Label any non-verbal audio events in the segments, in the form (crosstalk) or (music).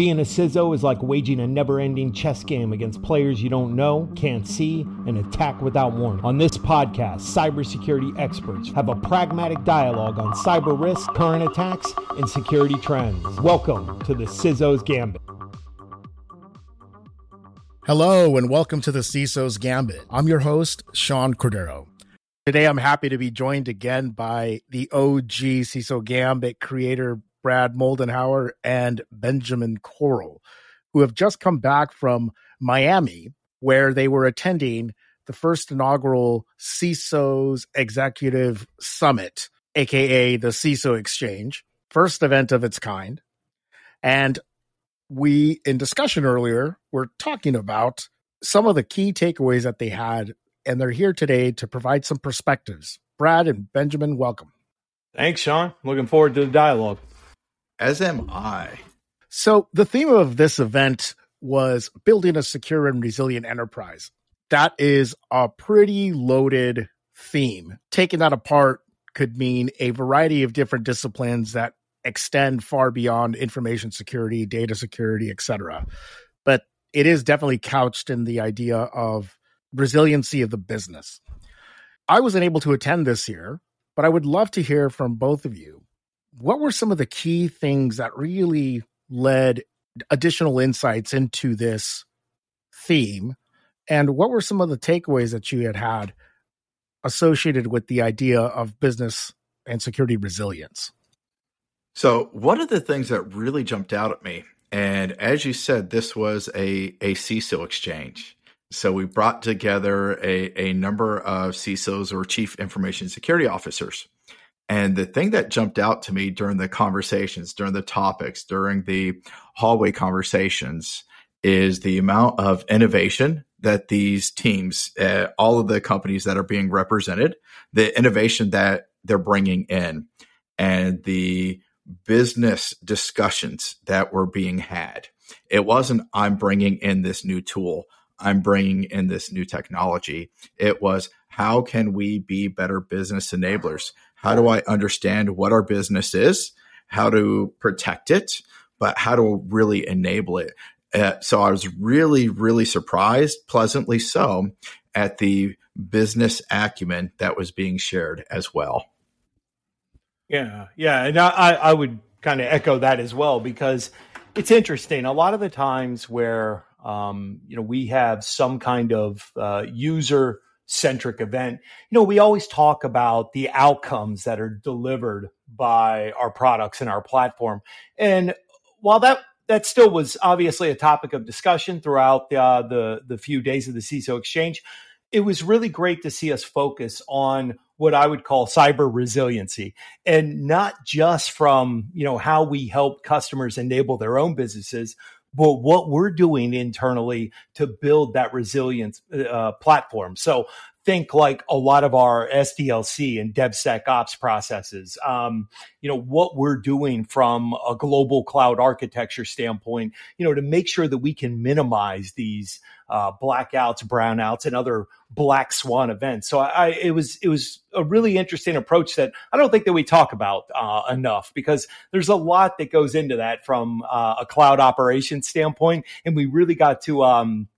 Being a CISO is like waging a never ending chess game against players you don't know, can't see, and attack without warning. On this podcast, cybersecurity experts have a pragmatic dialogue on cyber risk, current attacks, and security trends. Welcome to the CISO's Gambit. Hello, and welcome to the CISO's Gambit. I'm your host, Sean Cordero. Today, I'm happy to be joined again by the OG CISO Gambit creator, Brad Moldenhauer, and Benjamin Corll, who have just come back from Miami, where they were attending the first inaugural CISO's Executive Summit, aka the CISO Exchange, first event of its kind. And we, in discussion earlier, were talking about some of the key takeaways that they had, and they're here today to provide some perspectives. Brad and Benjamin, welcome. Thanks, Sean. Looking forward to the dialogue as am I. So, the theme of this event was building a secure and resilient enterprise. That is a pretty loaded theme. Taking that apart could mean a variety of different disciplines that extend far beyond information security, data security, etc. But it is definitely couched in the idea of resiliency of the business. I wasn't able to attend this year, but I would love to hear from both of you what were some of the key things that really led additional insights into this theme? And what were some of the takeaways that you had had associated with the idea of business and security resilience? So, one of the things that really jumped out at me, and as you said, this was a, a CISO exchange. So, we brought together a, a number of CISOs or chief information security officers and the thing that jumped out to me during the conversations, during the topics, during the hallway conversations is the amount of innovation that these teams, uh, all of the companies that are being represented, the innovation that they're bringing in, and the business discussions that were being had. It wasn't, I'm bringing in this new tool, I'm bringing in this new technology. It was, how can we be better business enablers? How do I understand what our business is, how to protect it, but how to really enable it? Uh, so I was really, really surprised, pleasantly so, at the business acumen that was being shared as well. Yeah, yeah, and I, I would kind of echo that as well because it's interesting. A lot of the times where um, you know we have some kind of uh, user centric event. You know, we always talk about the outcomes that are delivered by our products and our platform. And while that that still was obviously a topic of discussion throughout the uh, the, the few days of the CISO exchange, it was really great to see us focus on what I would call cyber resiliency and not just from, you know, how we help customers enable their own businesses, but what we're doing internally to build that resilience uh, platform. So think like a lot of our SDLC and DevSecOps processes. Um, you know what we're doing from a global cloud architecture standpoint. You know to make sure that we can minimize these uh, blackouts, brownouts, and other black swan events. So I, I, it was it was a really interesting approach that I don't think that we talk about uh, enough because there's a lot that goes into that from uh, a cloud operations standpoint, and we really got to. Um,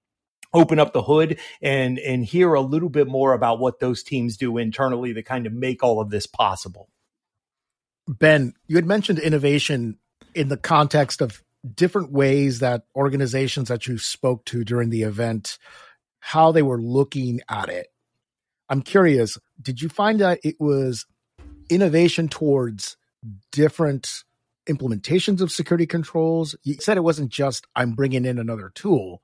open up the hood and and hear a little bit more about what those teams do internally to kind of make all of this possible. Ben, you had mentioned innovation in the context of different ways that organizations that you spoke to during the event how they were looking at it. I'm curious, did you find that it was innovation towards different implementations of security controls? You said it wasn't just I'm bringing in another tool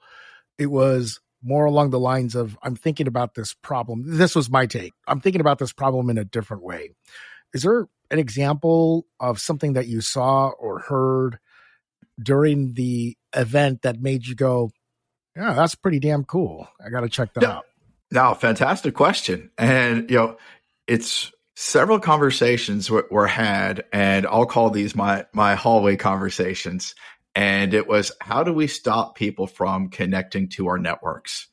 it was more along the lines of I'm thinking about this problem. This was my take. I'm thinking about this problem in a different way. Is there an example of something that you saw or heard during the event that made you go, yeah, that's pretty damn cool. I got to check that out. Now, fantastic question. And, you know, it's several conversations were, were had, and I'll call these my, my hallway conversations and it was how do we stop people from connecting to our networks?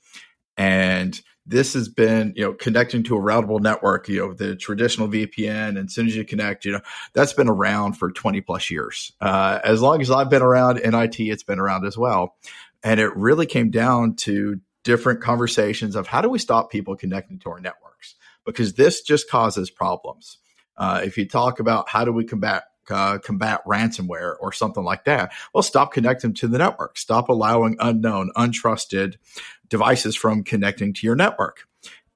And this has been, you know, connecting to a routable network, you know, the traditional VPN. And as soon as you connect, you know, that's been around for 20 plus years. Uh, as long as I've been around in IT, it's been around as well. And it really came down to different conversations of how do we stop people connecting to our networks? Because this just causes problems. Uh, if you talk about how do we combat uh, combat ransomware or something like that, well, stop connecting to the network. Stop allowing unknown, untrusted devices from connecting to your network.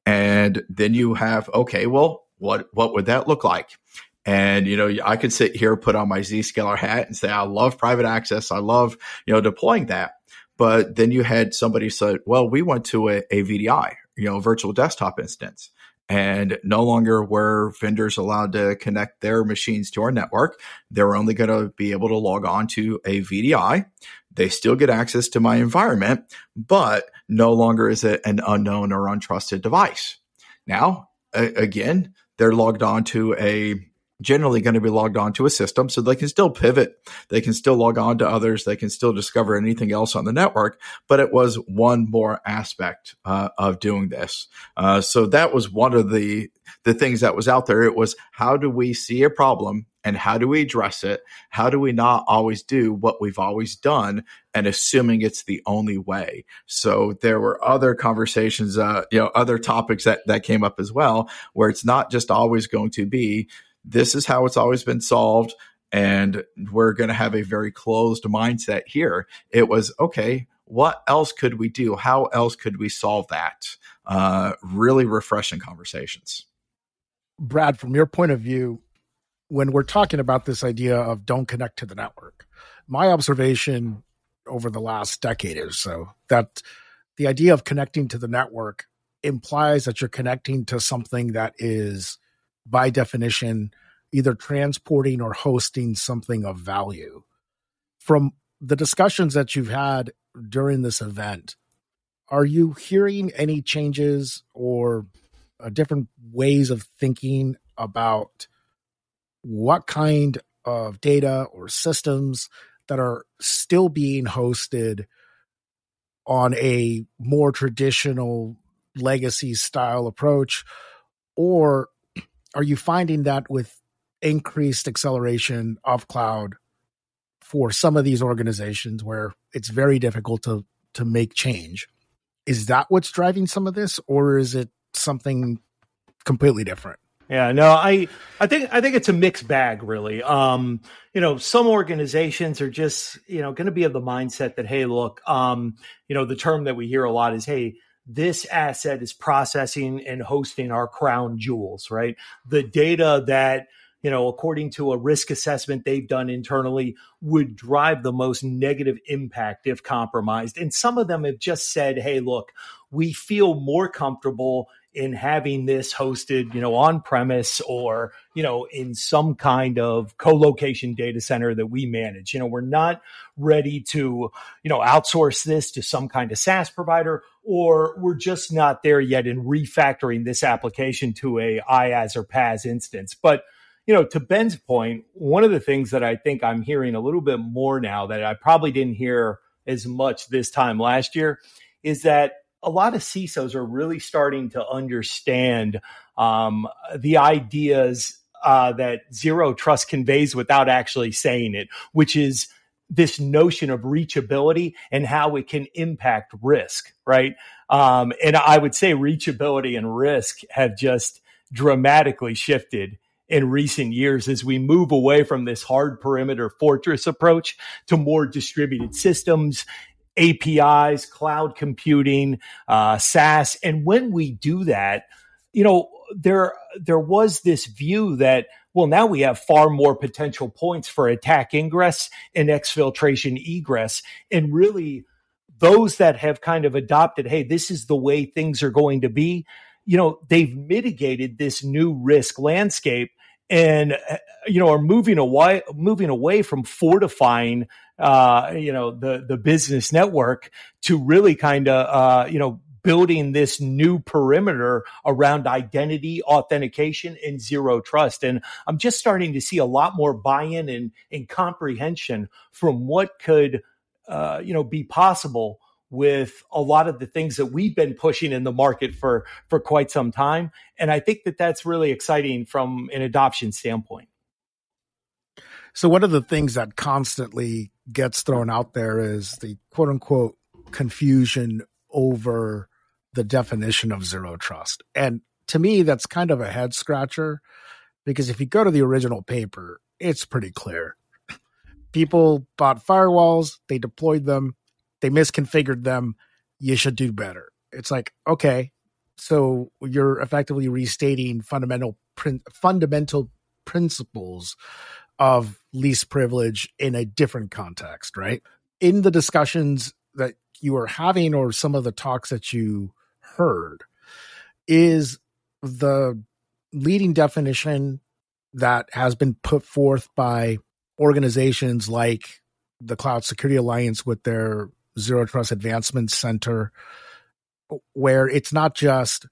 And then you have, okay, well, what, what would that look like? And, you know, I could sit here, put on my Zscaler hat and say, I love private access. I love, you know, deploying that. But then you had somebody said, well, we went to a, a VDI, you know, virtual desktop instance and no longer were vendors allowed to connect their machines to our network. They're only going to be able to log on to a VDI. They still get access to my environment, but no longer is it an unknown or untrusted device. Now, a- again, they're logged on to a generally going to be logged on to a system so they can still pivot. They can still log on to others. They can still discover anything else on the network but it was one more aspect uh, of doing this. Uh, so that was one of the the things that was out there. It was how do we see a problem and how do we address it? How do we not always do what we've always done and assuming it's the only way? So there were other conversations uh, you know other topics that that came up as well where it's not just always going to be this is how it's always been solved. And we're going to have a very closed mindset here. It was, okay, what else could we do? How else could we solve that? Uh, really refreshing conversations. Brad, from your point of view, when we're talking about this idea of don't connect to the network, my observation over the last decade or so that the idea of connecting to the network implies that you're connecting to something that is by definition, either transporting or hosting something of value. From the discussions that you've had during this event, are you hearing any changes or uh, different ways of thinking about what kind of data or systems that are still being hosted on a more traditional legacy style approach or are you finding that with increased acceleration of cloud for some of these organizations where it's very difficult to to make change is that what's driving some of this or is it something completely different yeah, no, I I think I think it's a mixed bag really. Um, you know, some organizations are just, you know, going to be of the mindset that hey, look, um, you know, the term that we hear a lot is hey, this asset is processing and hosting our crown jewels, right? The data that, you know, according to a risk assessment they've done internally, would drive the most negative impact if compromised. And some of them have just said, hey, look, we feel more comfortable in having this hosted, you know, on premise or, you know, in some kind of co-location data center that we manage. You know, we're not ready to, you know, outsource this to some kind of SaaS provider, or we're just not there yet in refactoring this application to a IaaS or PaaS instance. But, you know, to Ben's point, one of the things that I think I'm hearing a little bit more now that I probably didn't hear as much this time last year is that a lot of CISOs are really starting to understand um, the ideas uh, that zero trust conveys without actually saying it, which is this notion of reachability and how it can impact risk, right? Um, and I would say reachability and risk have just dramatically shifted in recent years as we move away from this hard perimeter fortress approach to more distributed systems APIs, cloud computing, uh, SaaS. And when we do that, you know, there there was this view that well now we have far more potential points for attack ingress and exfiltration egress and really those that have kind of adopted hey this is the way things are going to be you know they've mitigated this new risk landscape and uh, you know are moving away moving away from fortifying uh, you know the the business network to really kind of uh, you know building this new perimeter around identity authentication and zero trust. And i'm just starting to see a lot more buy-in and, and comprehension from what could uh, you know be possible with a lot of the things that we've been pushing in the market for for quite some time. And i think that that's really exciting from an adoption standpoint so one of the things that constantly gets thrown out there is the quote unquote confusion over the definition of zero trust and to me that's kind of a head scratcher because if you go to the original paper it's pretty clear people bought firewalls they deployed them they misconfigured them. You should do better. It's like, okay, so you're effectively restating fundamental prin- fundamental principles of least privilege in a different context, right? In the discussions that you are having or some of the talks that you heard, is the leading definition that has been put forth by organizations like the Cloud Security Alliance with their Zero Trust Advancement Center, where it's not just,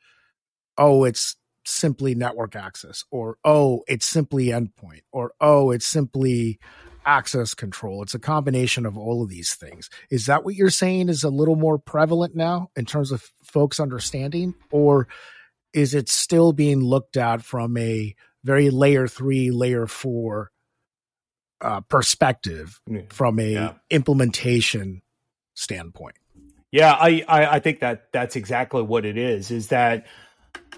oh, it's simply network access, or oh, it's simply endpoint, or oh, it's simply access control. It's a combination of all of these things. Is that what you're saying is a little more prevalent now in terms of folks understanding? Or is it still being looked at from a very layer three, layer four uh, perspective from a yeah. implementation standpoint. Yeah, I, I, I think that that's exactly what it is. Is that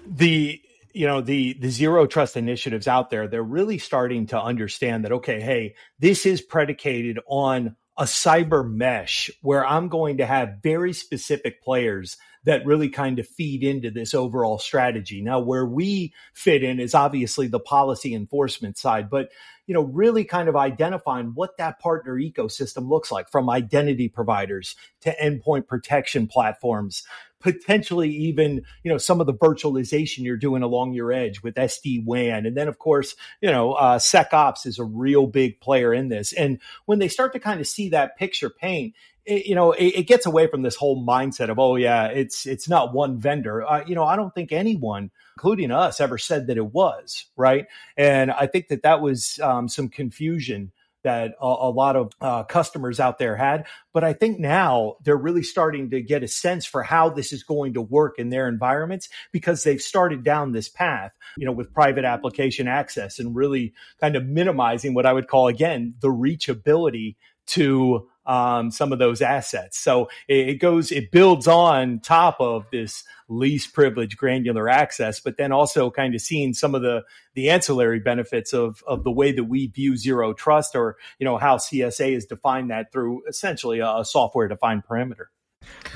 the you know the the zero trust initiatives out there? They're really starting to understand that okay, hey, this is predicated on a cyber mesh where I'm going to have very specific players that really kind of feed into this overall strategy. Now, where we fit in is obviously the policy enforcement side, but you know, really kind of identifying what that partner ecosystem looks like from identity providers to endpoint protection platforms, potentially even, you know, some of the virtualization you're doing along your edge with SD WAN. And then, of course, you know, uh, SecOps is a real big player in this. And when they start to kind of see that picture paint, it, you know, it, it, gets away from this whole mindset of, oh yeah, it's it's not one vendor. Uh, you know, I don't think anyone, including us, ever said that it was right. And I think that that was um, some confusion that a, a lot of uh, customers out there had. But I think now they're really starting to get a sense for how this is going to work in their environments because they've started down this path, you know, with private application access and really kind of minimizing what I would call again the reachability to um, some of those assets. So it, goes, it builds on top of this least privileged granular access, but then also kind of seeing some of the the ancillary benefits of of the way that we view zero trust, or you know how CSA has defined that through essentially a, a software defined perimeter.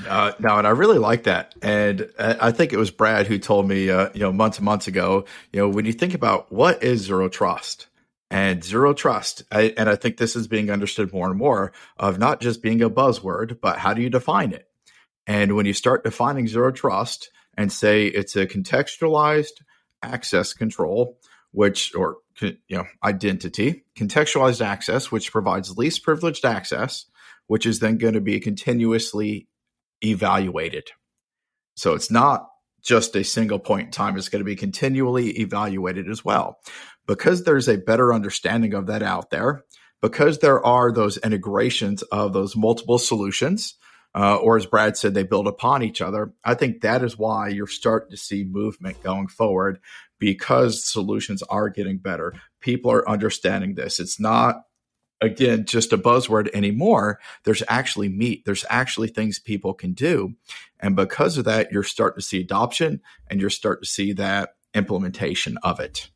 Uh, now, and I really like that, and I think it was Brad who told me, uh, you know, months and months ago, you know, when you think about what is zero trust, and zero trust. I, and I think this is being understood more and more of not just being a buzzword, but how do you define it? And when you start defining zero trust and say it's a contextualized access control, which, or, you know, identity, contextualized access, which provides least privileged access, which is then going to be continuously evaluated. So it's not just a single point in time. It's going to be continually evaluated as well because there's a better understanding of that out there, because there are those integrations of those multiple solutions, uh, or as Brad said, they build upon each other. I think that is why you're starting to see movement going forward because solutions are getting better. People are understanding this. It's not again just a buzzword anymore there's actually meat there's actually things people can do and because of that you're starting to see adoption and you're starting to see that implementation of it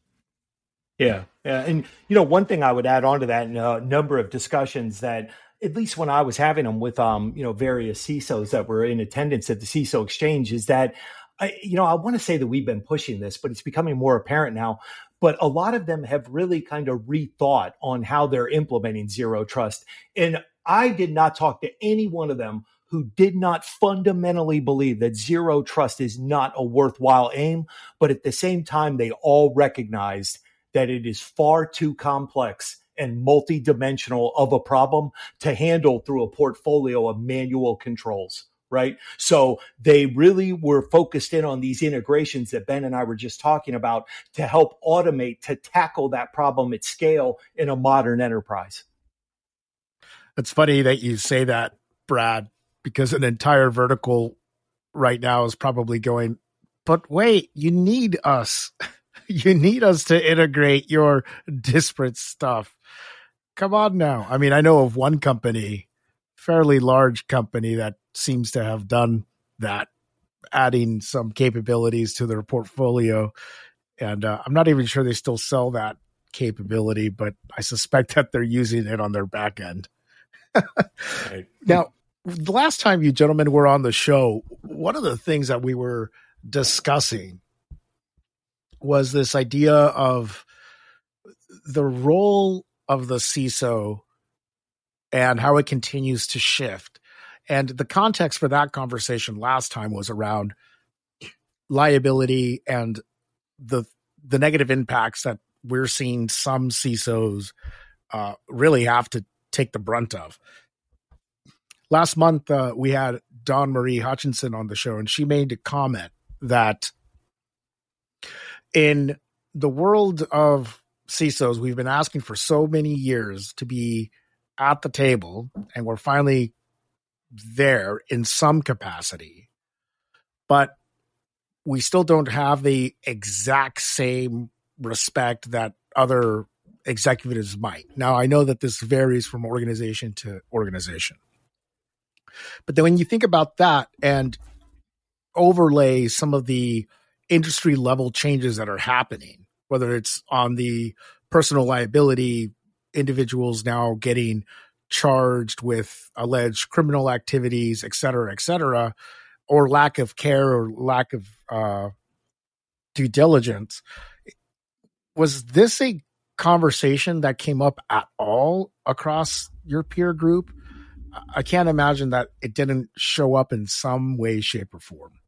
yeah, yeah, and you know, one thing I would add on to that, in a number of discussions that at least when I was having them with um, you know, various CISOs that were in attendance at the CISO exchange, is that I, you know, I want to say that we've been pushing this, but it's becoming more apparent now. But a lot of them have really kind of rethought on how they're implementing zero trust. And I did not talk to any one of them who did not fundamentally believe that zero trust is not a worthwhile aim, but at the same time, they all recognized that it is far too complex and multidimensional of a problem to handle through a portfolio of manual controls right? So they really were focused in on these integrations that Ben and I were just talking about to help automate to tackle that problem at scale in a modern enterprise. It's funny that you say that, Brad, because an entire vertical right now is probably going, but wait, you need us. (laughs) (laughs) you need us to integrate your disparate stuff. Come on now. I mean, I know of one company, fairly large company that seems to have done that, adding some capabilities to their portfolio. And uh, I'm not even sure they still sell that capability, but I suspect that they're using it on their back end. right. (laughs) Now, the last time you gentlemen were on the show, one of the things that we were discussing was this idea of the role of the CISO and how it continues to shift. And the context for that conversation last time was around liability and the the negative impacts that we're seeing some CISOs uh, really have to take the brunt of. Last month, uh, we had Dawn Marie Hutchinson on the show, and she made a comment that in the world of CISOs, we've been asking for so many years to be at the table, and we're finally there in some capacity. But we still don't have the exact same respect that other executives might. Now, I know that this varies from organization to organization. But then when you think about that and overlay some of the industry level changes that are happening, whether it's on the personal liability, individuals now getting charged with alleged criminal activities, et cetera, et cetera, or lack of care or lack of uh, due diligence. Was this a conversation that came up at all across your peer group? I can't imagine that it didn't show up in some way, shape, or form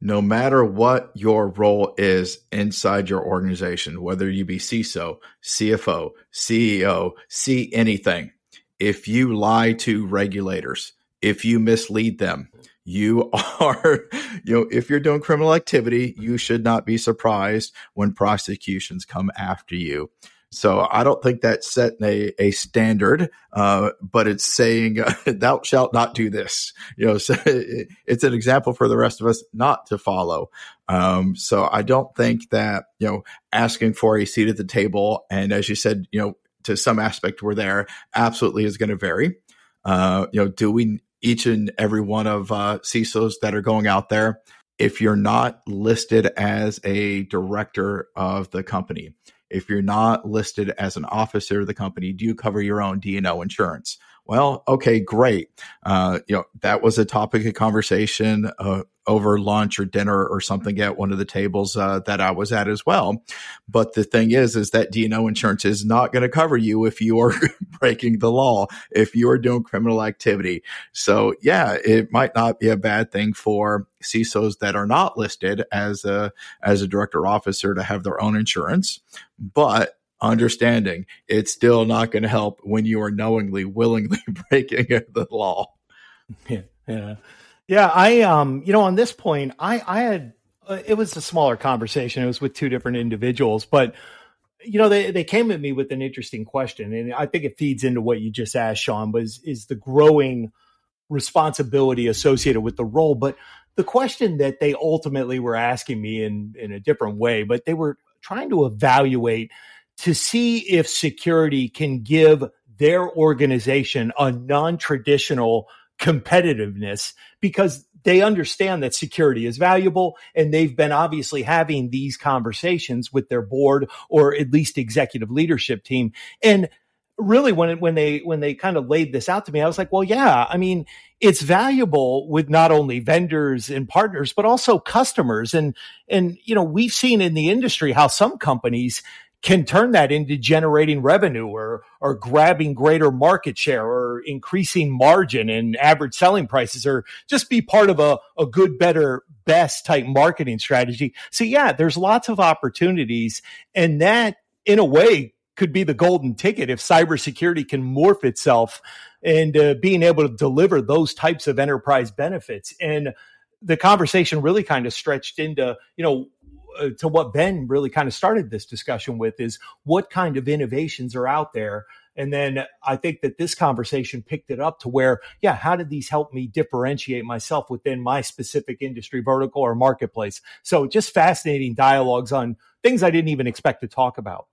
no matter what your role is inside your organization, whether you be CISO, CFO, CEO, see anything, if you lie to regulators, if you mislead them, you (laughs) are, you know, if you're doing criminal activity, you should not be surprised when prosecutions come after you. So I don't think that's setting a, a standard, uh, but it's saying, (laughs) thou shalt not do this. You know, (laughs) so it, it's an example for the rest of us not to follow. Um, so I don't think that, you know, asking for a seat at the table and as you said, you know, to some aspect we're there absolutely is going to vary. Uh, you know, do we each and every one of uh, CISOs that are going out there, if you're not listed as a director of the company, if you're not listed as an officer of the company, do you cover your own D&O insurance? Well, okay, great. Uh, you know, that was a topic of conversation uh, over lunch or dinner or something at one of the tables uh, that I was at as well. But the thing is, is that D&O insurance is not going to cover you if you are (laughs) breaking the law, if you are doing criminal activity. So yeah, it might not be a bad thing for CISOs that are not listed as a as a director officer to have their own insurance, but understanding it's still not going to help when you are knowingly, willingly (laughs) breaking the law. Yeah, yeah, yeah. I, um, you know, on this point, I, I had uh, it was a smaller conversation. It was with two different individuals, but you know, they they came at me with an interesting question, and I think it feeds into what you just asked, Sean. Was is the growing responsibility associated with the role, but the question that they ultimately were asking me in in a different way, but they were trying to evaluate to see if security can give their organization a non-traditional competitiveness because they understand that security is valuable and they've been obviously having these conversations with their board or at least executive leadership team. And really when when they when they kind of laid this out to me i was like well yeah i mean it's valuable with not only vendors and partners but also customers. And and you know we've seen in the industry how some companies can turn that into generating revenue or or grabbing greater market share or increasing margin and average selling prices or just be part of a, a good, better, best type marketing strategy. So yeah, there's lots of opportunities and that in a way could be the golden ticket if cybersecurity can morph itself and uh, being able to deliver those types of enterprise benefits. And the conversation really kind of stretched into, you know, uh, to what Ben really kind of started this discussion with is what kind of innovations are out there And then I think that this conversation picked it up to where, yeah, how did these help me differentiate myself within my specific industry vertical or marketplace? So just fascinating dialogues on things I didn't even expect to talk about.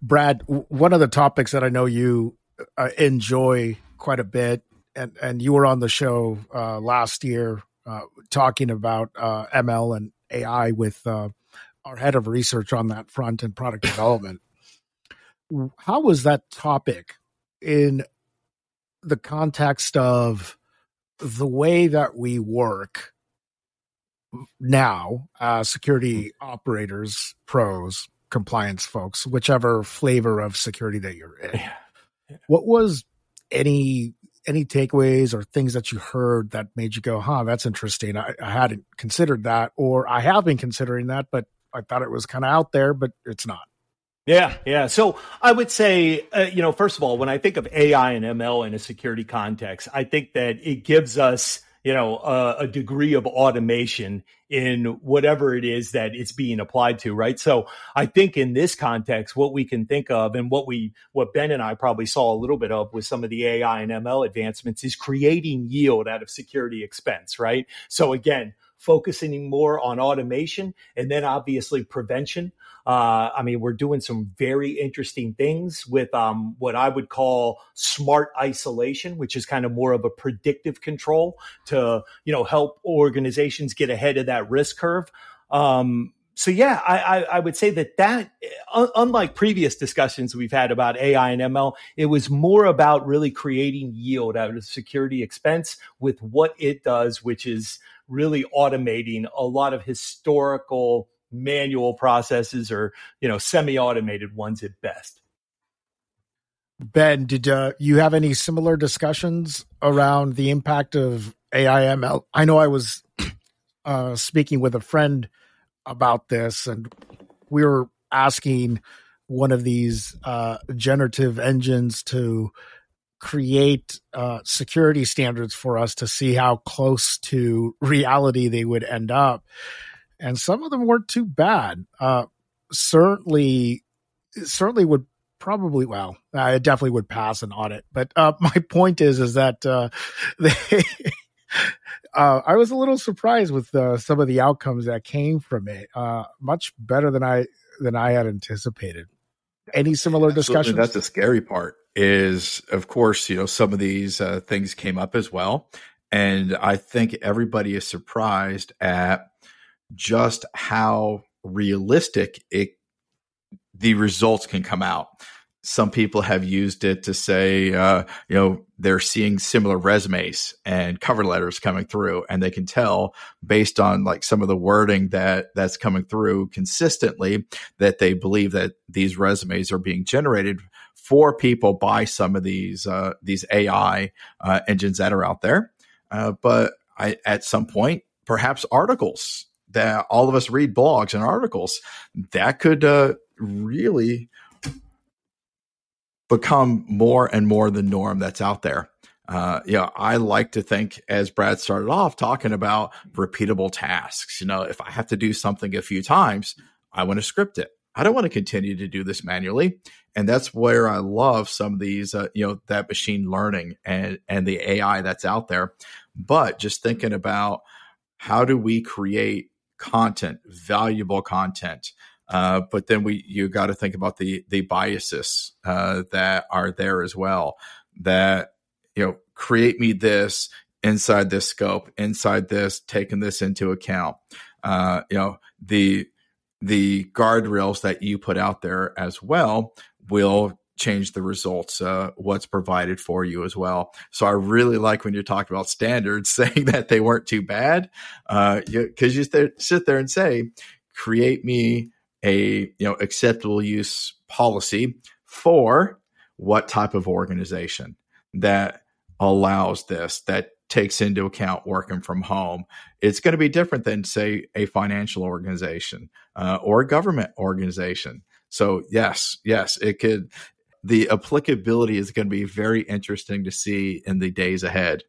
Brad, one of the topics that I know you uh, enjoy quite a bit, and, and you were on the show uh, last year uh, talking about uh, ML and AI with uh, our head of research on that front and product development. How was that topic in the context of the way that we work now, uh, security operators, pros, compliance folks, whichever flavor of security that you're in? What was any any takeaways or things that you heard that made you go, "Huh, that's interesting. I, I hadn't considered that," or "I have been considering that, but I thought it was kind of out there, but it's not." Yeah, yeah. So I would say, uh, you know, first of all, when I think of AI and ML in a security context, I think that it gives us you know, a, a degree of automation in whatever it is that it's being applied to, right? So I think in this context, what we can think of and what we, what Ben and I probably saw a little bit of with some of the AI and ML advancements is creating yield out of security expense, right? So again, focusing more on automation and then obviously prevention. Uh, I mean, we're doing some very interesting things with um, what I would call smart isolation, which is kind of more of a predictive control to you know help organizations get ahead of that risk curve. Um, so yeah, I, I, I, would say that that, uh, unlike previous discussions we've had about AI and ML, it was more about really creating yield out of security expense with what it does, which is really automating a lot of historical manual processes or you know semi-automated ones at best ben did uh, you have any similar discussions around the impact of aiml i know i was (clears throat) uh, speaking with a friend about this and we were asking one of these uh, generative engines to create uh, security standards for us to see how close to reality they would end up. And some of them weren't too bad. Uh, certainly, certainly would probably well i definitely would pass an audit but uh, (laughs) my point is is that uh, (laughs) they uh, i was a little surprised with uh, some of the outcomes that came from it uh, much better than i than i had anticipated any similar discussions that's the scary part is, of course, you know, some of these uh, things came up as well. And I think everybody is surprised at just how realistic it the results can come out. Some people have used it to say, uh, you know, they're seeing similar resumes and cover letters coming through, and they can tell based on like some of the wording that that's coming through consistently that they believe that these resumes are being generated for people by some of these uh, these AI uh, engines that are out there. Uh, but I, at some point, perhaps articles that all of us read blogs and articles that could uh, really become more and more the norm that's out there. Uh, yeah, I like to think, as Brad started off talking about repeatable tasks. You know, if I have to do something a few times, I want to script it. I don't want to continue to do this manually. And that's where I love some of these, uh, you know, that machine learning and, and the AI that's out there. But just thinking about how do we create content, valuable content, uh, but then we you got to think about the the biases uh, that are there as well. That you know create me this inside this scope, inside this, taking this into account. Uh, you know the the guardrails that you put out there as well will change the results uh, what's provided for you as well so i really like when you talk about standards (laughs) saying that they weren't too bad because uh, you, you sit there and say create me a you know acceptable use policy for what type of organization that allows this that takes into account working from home. It's going to be different than, say, a financial organization uh, or a government organization. So, yes, yes, it could. The applicability is going to be very interesting to see in the days ahead.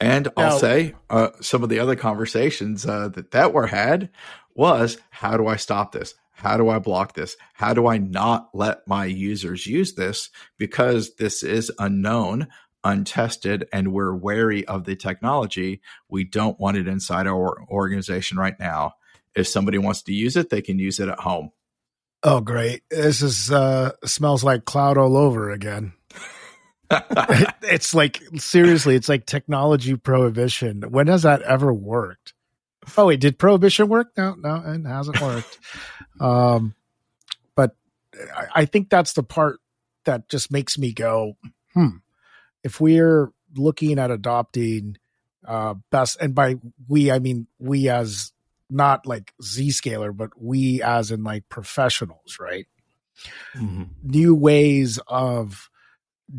And now, I'll say uh, some of the other conversations uh, that that were had was how do I stop this? how do I block this? How do I not let my users use this? Because this is unknown, untested, and we're wary of the technology. We don't want it inside our organization right now. If somebody wants to use it, they can use it at home. Oh, great. This is uh smells like cloud all over again. (laughs) it's like seriously, it's like technology prohibition. When has that ever worked? Oh wait, did prohibition work? No, no, it hasn't worked. um, but I, I think that's the part that just makes me go, hmm. If we're looking at adopting uh best, and by we I mean we as not like Zscaler, but we as in like professionals, right? Mm-hmm. New ways of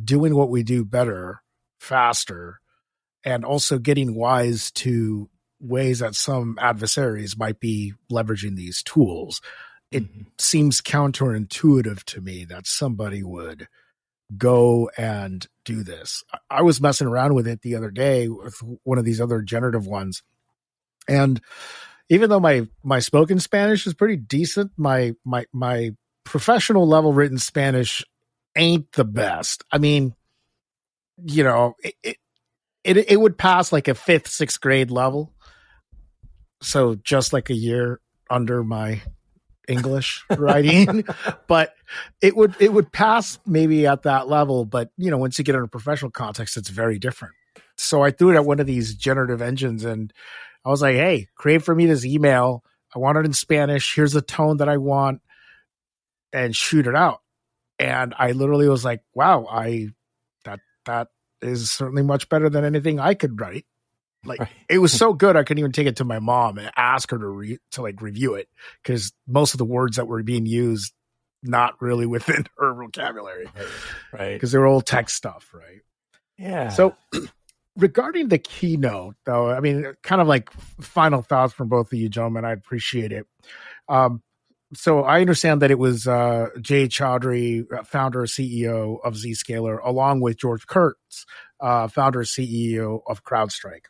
doing what we do better, faster, and also getting wise to ways that some adversaries might be leveraging these tools. It mm-hmm. seems counterintuitive to me that somebody would go and do this. I was messing around with it the other day with one of these other generative ones. And even though my my spoken Spanish is pretty decent, my my my professional level written Spanish ain't the best. I mean, you know, it, it it, it would pass like a fifth, sixth grade level. So just like a year under my English (laughs) writing, but it would it would pass maybe at that level. But you know, once you get in a professional context, it's very different. So I threw it at one of these generative engines, and I was like, "Hey, create for me this email. I want it in Spanish. Here's the tone that I want, and shoot it out." and I literally was like, "Wow, I that that is certainly much better than anything I could write." Like right. it was so good, I couldn't even take it to my mom and ask her to re- to like review it because most of the words that were being used not really within (laughs) her vocabulary, right? Because they were all text stuff, right? Yeah. So. Regarding the keynote though i mean kind of like final thoughts from both of you gentlemen i appreciate it. Um, so I understand that it was uh, Jay Chaudhry, uh, founder CEO of Zscaler, along with George Kurtz, uh, founder CEO of CrowdStrike,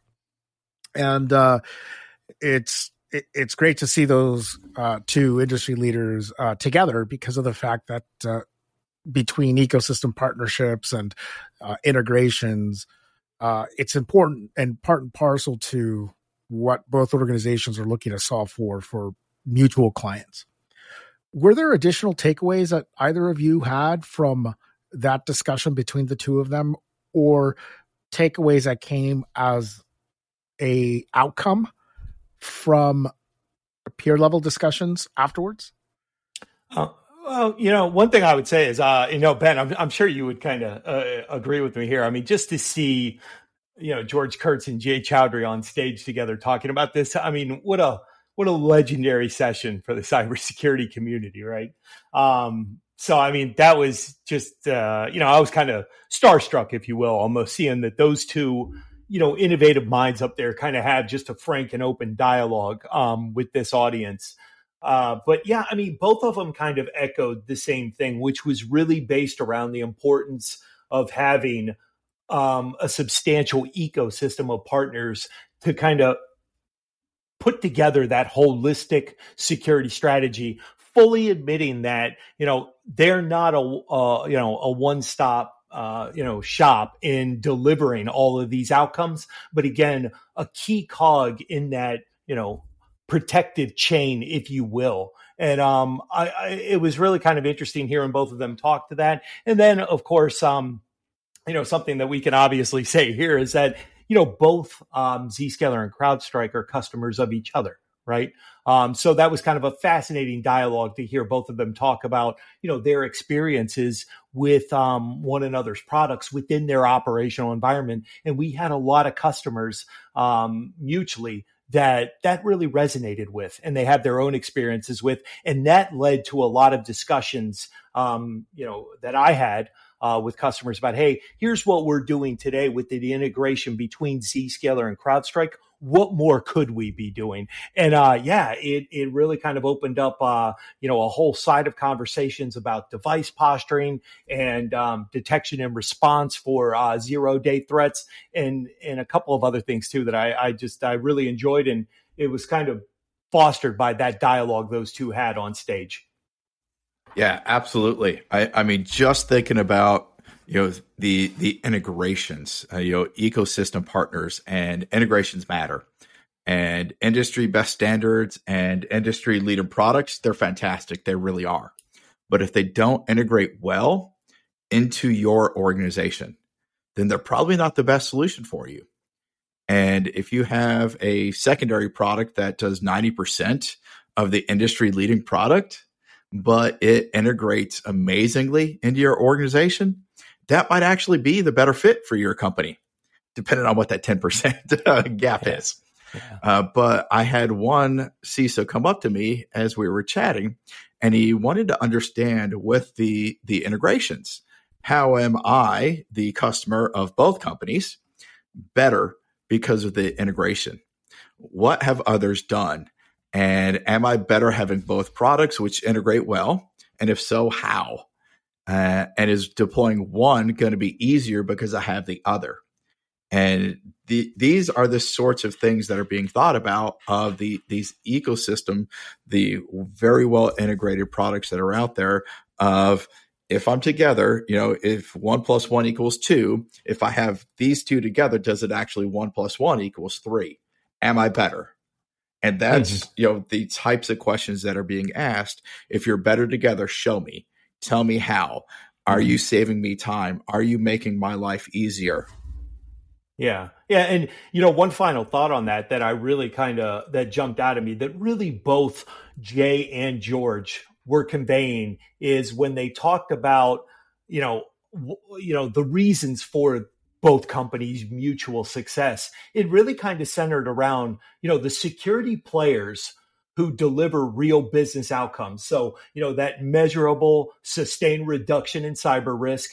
and uh, it's it, it's great to see those uh, two industry leaders uh, together because of the fact that between ecosystem partnerships and integrations, it's important and part and parcel to what both organizations are looking to solve for for mutual clients. Were there additional takeaways that either of you had from that discussion between the two of them or takeaways that came as a outcome from peer level discussions afterwards? Uh, well you know one thing i would say is uh, you know ben i'm, I'm sure you would kind of uh, agree with me here i mean just to see you know george kurtz and jay chaudhry on stage together talking about this i mean what a what a legendary session for the (laughs) cybersecurity community, right? Um, so I mean, that was just uh, you know, I was kind of starstruck, if you will, almost seeing that those two, you know, innovative minds up there kind of had just a frank and open dialogue um, with this audience. Uh, but yeah, I mean, both of them kind of echoed the same thing, which was really based around the importance of having um, a substantial ecosystem of partners to kind of put together that holistic security strategy fully admitting that you know they're not a uh, you know a one stop uh, you know shop in delivering all of these outcomes. But again a key cog in that you know protective chain if you will and um I, I it was really kind of interesting hearing both of them talk to that and then of course um you know something that we can obviously (laughs) say here is that you know, both um, Zscaler and CrowdStrike are customers of each other, right? Um, so that was kind of a fascinating dialogue to hear both of them talk about, you know, their experiences with um, one another's products within their operational environment. And we had a lot of customers um, mutually that that really resonated with and they had their own experiences with and that led to a lot of discussions um, you know that i had uh, with customers about, hey, here's what we're doing today with the, integration between Zscaler and CrowdStrike. What more could we be doing? And uh, yeah, it it really kind of opened up, uh, you know, a whole side of conversations about device posturing and um, detection and response for uh, zero day threats, and and a couple of other things too that I, I just I really enjoyed, and it was kind of fostered by that dialogue those two had on stage. Yeah, absolutely. I, I mean, just thinking about you know the the integrations, uh, you know, ecosystem partners and integrations matter, and industry best standards and industry leader products. They're fantastic. They really are. But if they don't integrate well into your organization, then they're probably not the best solution for you. And if you have a secondary product that does 90% of the industry leading product, but it integrates amazingly into your organization, that might actually be the better fit for your company, depending on what that 10% (laughs) gap yeah. is. Yeah. Uh, but I had one CISO come up to me as we were chatting, and he wanted to understand with the the integrations, how am I, the customer of both companies, better because of the integration? What have others done? And am I better having both products which integrate well? And if so, how? Uh, and is deploying one going to be easier because I have the other? And the, these are the sorts of things that are being thought about of the these ecosystem, the very well integrated products that are out there. Of if I'm together, you know, if one plus one equals two, if I have these two together, does it actually one plus one equals three? Am I better? And that's, mm-hmm. you know, the types of questions that are being asked. If you're better together, show me. Tell me how. Are mm-hmm. you saving me time? Are you making my life easier? Yeah. Yeah. And, you know, one final thought on that that I really kind of, that jumped out at me that really both Jay and George were conveying is when they talked about, you know, w- you know, the reasons for both companies' mutual success. It really kind of centered around, you know, the security players who deliver real business outcomes. So, you know, that measurable, sustained reduction in cyber risk,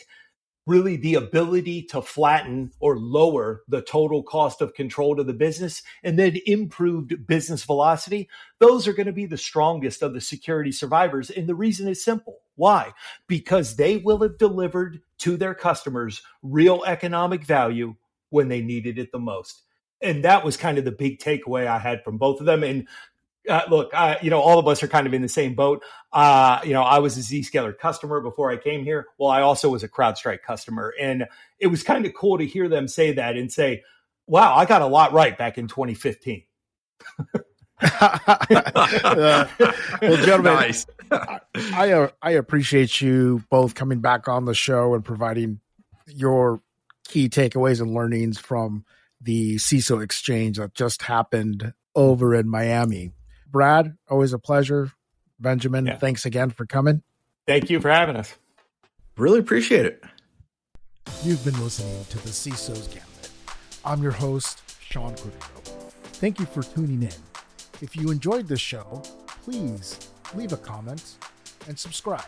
really the ability to flatten or lower the total cost of control to the business and then improved business velocity, those are going to be the strongest of the security survivors. And the reason is simple. Why? Because they will have delivered to their customers real economic value when they needed it the most. And that was kind of the big takeaway I had from both of them. And uh, look, uh, you know, all of us are kind of in the same boat. Uh, you know, I was a Zscaler customer before I came here. Well, I also was a CrowdStrike customer, and it was kind of cool to hear them say that and say, "Wow, I got a lot right back in 2015." uh, well, gentlemen, nice. I uh, I appreciate you both coming back on the show and providing your key takeaways and learnings from the CISO exchange that just happened over in Miami. Brad, always a pleasure. Benjamin, yeah. thanks again for coming. Thank you for having us. Really appreciate it. You've been listening to the CISO's Gambit. I'm your host, Sean Cordero. Thank you for tuning in. If you enjoyed this show, please leave a comment and subscribe.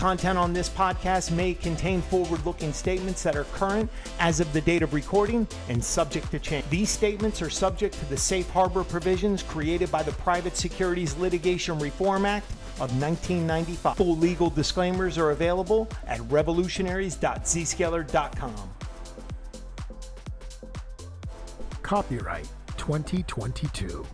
Content on this podcast may contain forward looking statements that are current as of the date of recording and subject to change. These statements are subject to the safe harbor provisions created by the Private Securities Litigation Reform Act of 1995. Full legal disclaimers are available at revolutionaries.zscaler.com. Copyright 2022.